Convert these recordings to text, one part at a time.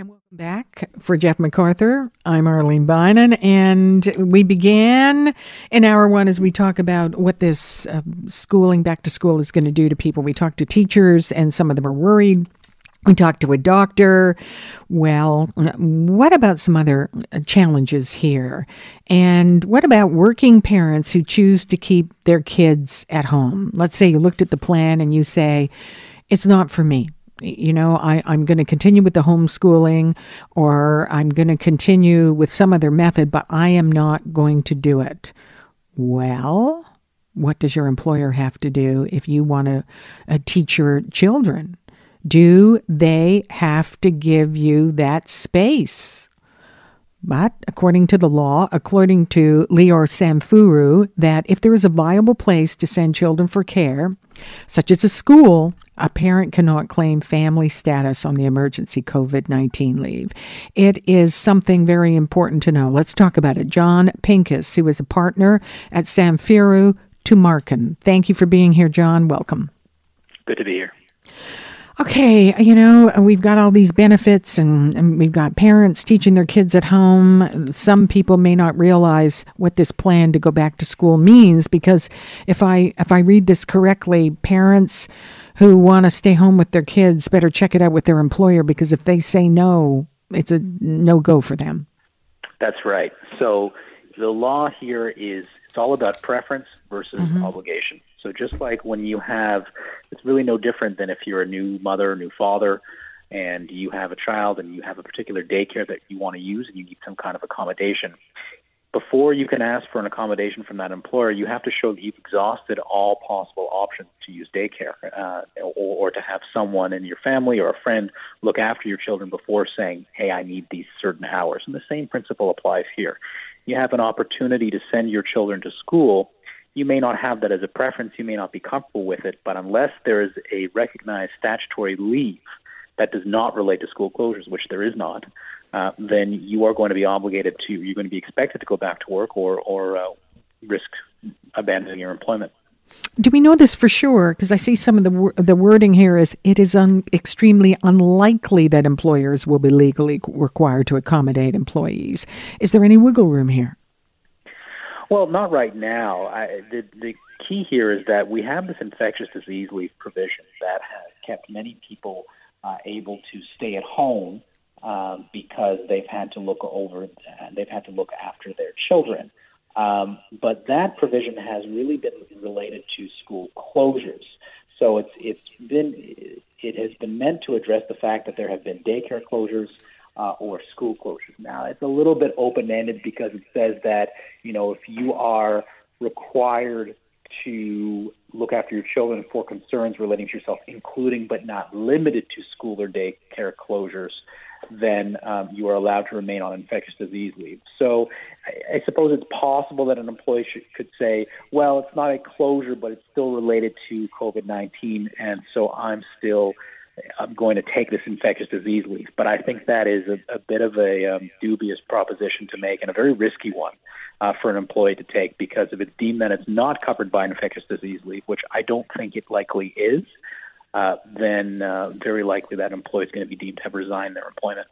And welcome back for Jeff McArthur. I'm Arlene Bynon, and we began in hour one as we talk about what this uh, schooling back to school is going to do to people. We talked to teachers, and some of them are worried. We talked to a doctor. Well, what about some other challenges here? And what about working parents who choose to keep their kids at home? Let's say you looked at the plan and you say, it's not for me you know, I, I'm going to continue with the homeschooling or I'm going to continue with some other method, but I am not going to do it. Well, what does your employer have to do if you want to uh, teach your children? Do they have to give you that space? But according to the law, according to Lior Samfiru, that if there is a viable place to send children for care, such as a school, a parent cannot claim family status on the emergency COVID 19 leave. It is something very important to know. Let's talk about it. John Pincus, who is a partner at Samfiru Tumarkin. Thank you for being here, John. Welcome. Good to be here okay, you know, we've got all these benefits and, and, we've got parents teaching their kids at home. Some people may not realize what this plan to go back to school means because if I if I read this correctly, parents who want to stay home with their kids better check it out with their employer because if they say no, it's a no go for them. That's right. So the law here is it's all about preference versus mm-hmm. obligation. So just like when you have, it's really no different than if you're a new mother, new father, and you have a child and you have a particular daycare that you want to use and you need some kind of accommodation. Before you can ask for an accommodation from that employer, you have to show that you've exhausted all possible options to use daycare uh, or, or to have someone in your family or a friend look after your children before saying, hey, I need these certain hours. And the same principle applies here. You have an opportunity to send your children to school you may not have that as a preference, you may not be comfortable with it, but unless there is a recognized statutory leave that does not relate to school closures, which there is not, uh, then you are going to be obligated to, you're going to be expected to go back to work or, or uh, risk abandoning your employment. Do we know this for sure? Because I see some of the the wording here is it is un, extremely unlikely that employers will be legally required to accommodate employees. Is there any wiggle room here? Well, not right now. I, the, the key here is that we have this infectious disease leave provision that has kept many people uh, able to stay at home uh, because they've had to look over, uh, they've had to look after their children. Um, but that provision has really been related to school closures. So it's it's been it has been meant to address the fact that there have been daycare closures uh, or school closures. Now, it's a little bit open ended because it says that, you know, if you are required to look after your children for concerns relating to yourself, including but not limited to school or daycare closures, then um, you are allowed to remain on infectious disease leave. So I, I suppose it's possible that an employee should, could say, well, it's not a closure, but it's still related to COVID 19, and so I'm still I'm going to take this infectious disease leave. But I think that is a, a bit of a um, dubious proposition to make and a very risky one uh, for an employee to take because if it's deemed that it's not covered by an infectious disease leave, which I don't think it likely is, uh, then uh, very likely that employee is going to be deemed to have resigned their employment.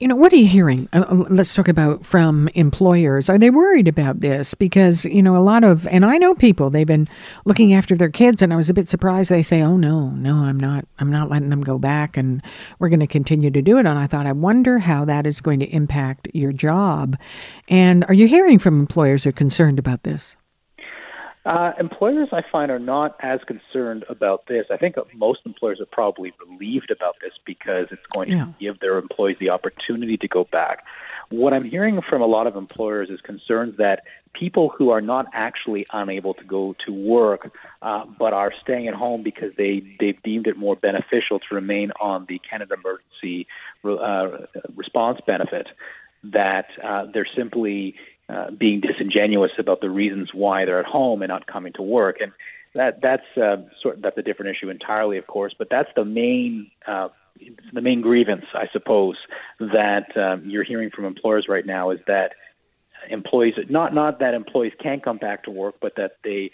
You know, what are you hearing? Uh, uh, let's talk about from employers. Are they worried about this? Because, you know, a lot of, and I know people, they've been looking after their kids, and I was a bit surprised they say, oh, no, no, I'm not, I'm not letting them go back, and we're going to continue to do it. And I thought, I wonder how that is going to impact your job. And are you hearing from employers who are concerned about this? Uh, employers, I find, are not as concerned about this. I think most employers are probably relieved about this because it's going yeah. to give their employees the opportunity to go back. What I'm hearing from a lot of employers is concerns that people who are not actually unable to go to work uh, but are staying at home because they, they've deemed it more beneficial to remain on the Canada Emergency uh, Response Benefit, that uh, they're simply uh, being disingenuous about the reasons why they're at home and not coming to work. And that that's uh, sort that's a different issue entirely, of course. But that's the main uh, the main grievance, I suppose, that um, you're hearing from employers right now is that employees not not that employees can't come back to work, but that they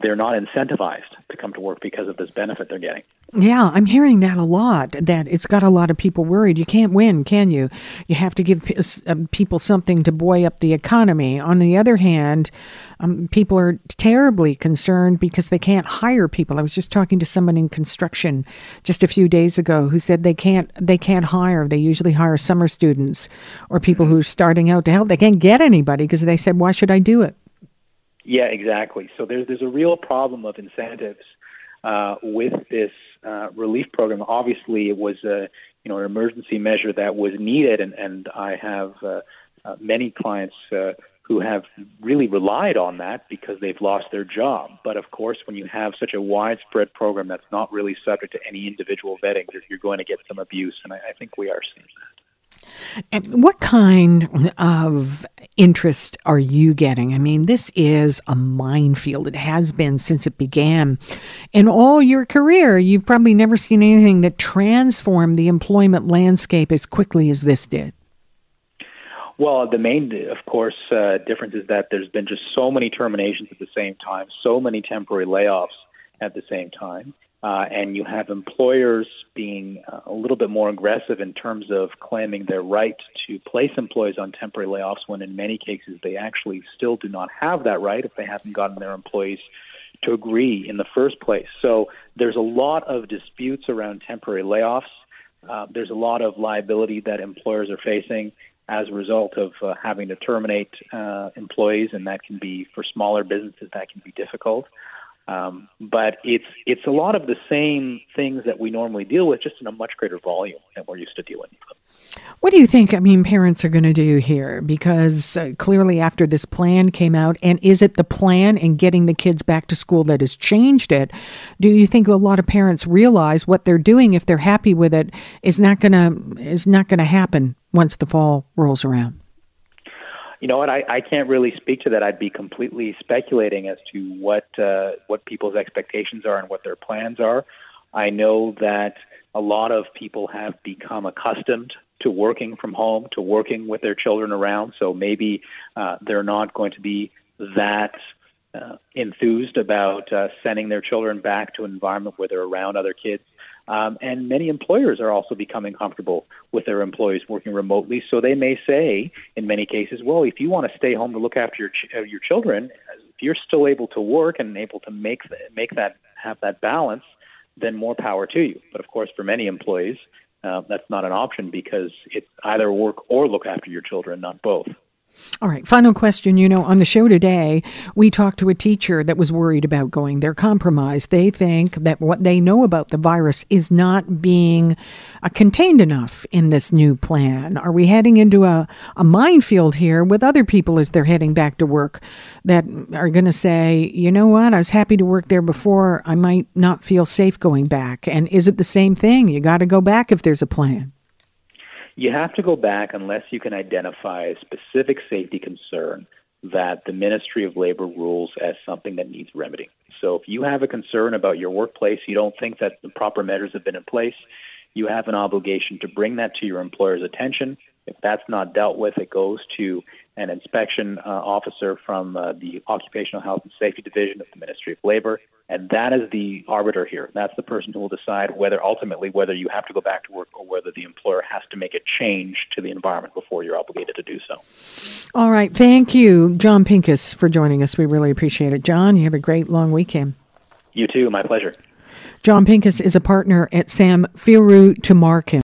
they're not incentivized to come to work because of this benefit they're getting. Yeah, I'm hearing that a lot. That it's got a lot of people worried. You can't win, can you? You have to give um, people something to buoy up the economy. On the other hand, um, people are terribly concerned because they can't hire people. I was just talking to someone in construction just a few days ago who said they can't they can't hire. They usually hire summer students or people who are starting out to help. They can't get anybody because they said, "Why should I do it?" Yeah, exactly. So there's there's a real problem of incentives uh, with this uh, relief program. Obviously, it was a you know an emergency measure that was needed, and and I have uh, uh, many clients. Uh, who have really relied on that because they've lost their job. But of course, when you have such a widespread program that's not really subject to any individual vetting, you're going to get some abuse, and I, I think we are seeing that. And what kind of interest are you getting? I mean, this is a minefield. It has been since it began. In all your career, you've probably never seen anything that transformed the employment landscape as quickly as this did. Well, the main, of course, uh, difference is that there's been just so many terminations at the same time, so many temporary layoffs at the same time uh, and you have employers being uh, a little bit more aggressive in terms of claiming their right to place employees on temporary layoffs when in many cases they actually still do not have that right if they haven't gotten their employees to agree in the first place. So there's a lot of disputes around temporary layoffs. Uh, there's a lot of liability that employers are facing as a result of uh, having to terminate uh, employees, and that can be for smaller businesses that can be difficult. Um, but it's it's a lot of the same things that we normally deal with, just in a much greater volume than we're used to dealing with. What do you think? I mean, parents are going to do here because uh, clearly, after this plan came out, and is it the plan in getting the kids back to school that has changed it? Do you think a lot of parents realize what they're doing if they're happy with it is not going to is not going to happen once the fall rolls around? You know what? I, I can't really speak to that. I'd be completely speculating as to what uh, what people's expectations are and what their plans are. I know that a lot of people have become accustomed to working from home, to working with their children around. So maybe uh, they're not going to be that uh, enthused about uh, sending their children back to an environment where they're around other kids. Um, and many employers are also becoming comfortable with their employees working remotely. So they may say, in many cases, well, if you want to stay home to look after your ch- uh, your children, if you're still able to work and able to make th- make that have that balance, then more power to you. But of course, for many employees, uh, that's not an option because it's either work or look after your children, not both. All right, final question. You know, on the show today, we talked to a teacher that was worried about going. They're compromised. They think that what they know about the virus is not being uh, contained enough in this new plan. Are we heading into a, a minefield here with other people as they're heading back to work that are going to say, you know what, I was happy to work there before. I might not feel safe going back. And is it the same thing? You got to go back if there's a plan. You have to go back unless you can identify a specific safety concern that the Ministry of Labor rules as something that needs remedying. So if you have a concern about your workplace, you don't think that the proper measures have been in place, you have an obligation to bring that to your employer's attention. If that's not dealt with, it goes to an inspection uh, officer from uh, the Occupational Health and Safety Division of the Ministry of Labor, and that is the arbiter here. That's the person who will decide whether ultimately whether you have to go back to work or whether the employer has to make a change to the environment before you're obligated to do so. All right, thank you, John Pinkus, for joining us. We really appreciate it. John, you have a great long weekend. You too. My pleasure. John Pinkus is a partner at Sam Firu Tumarkin.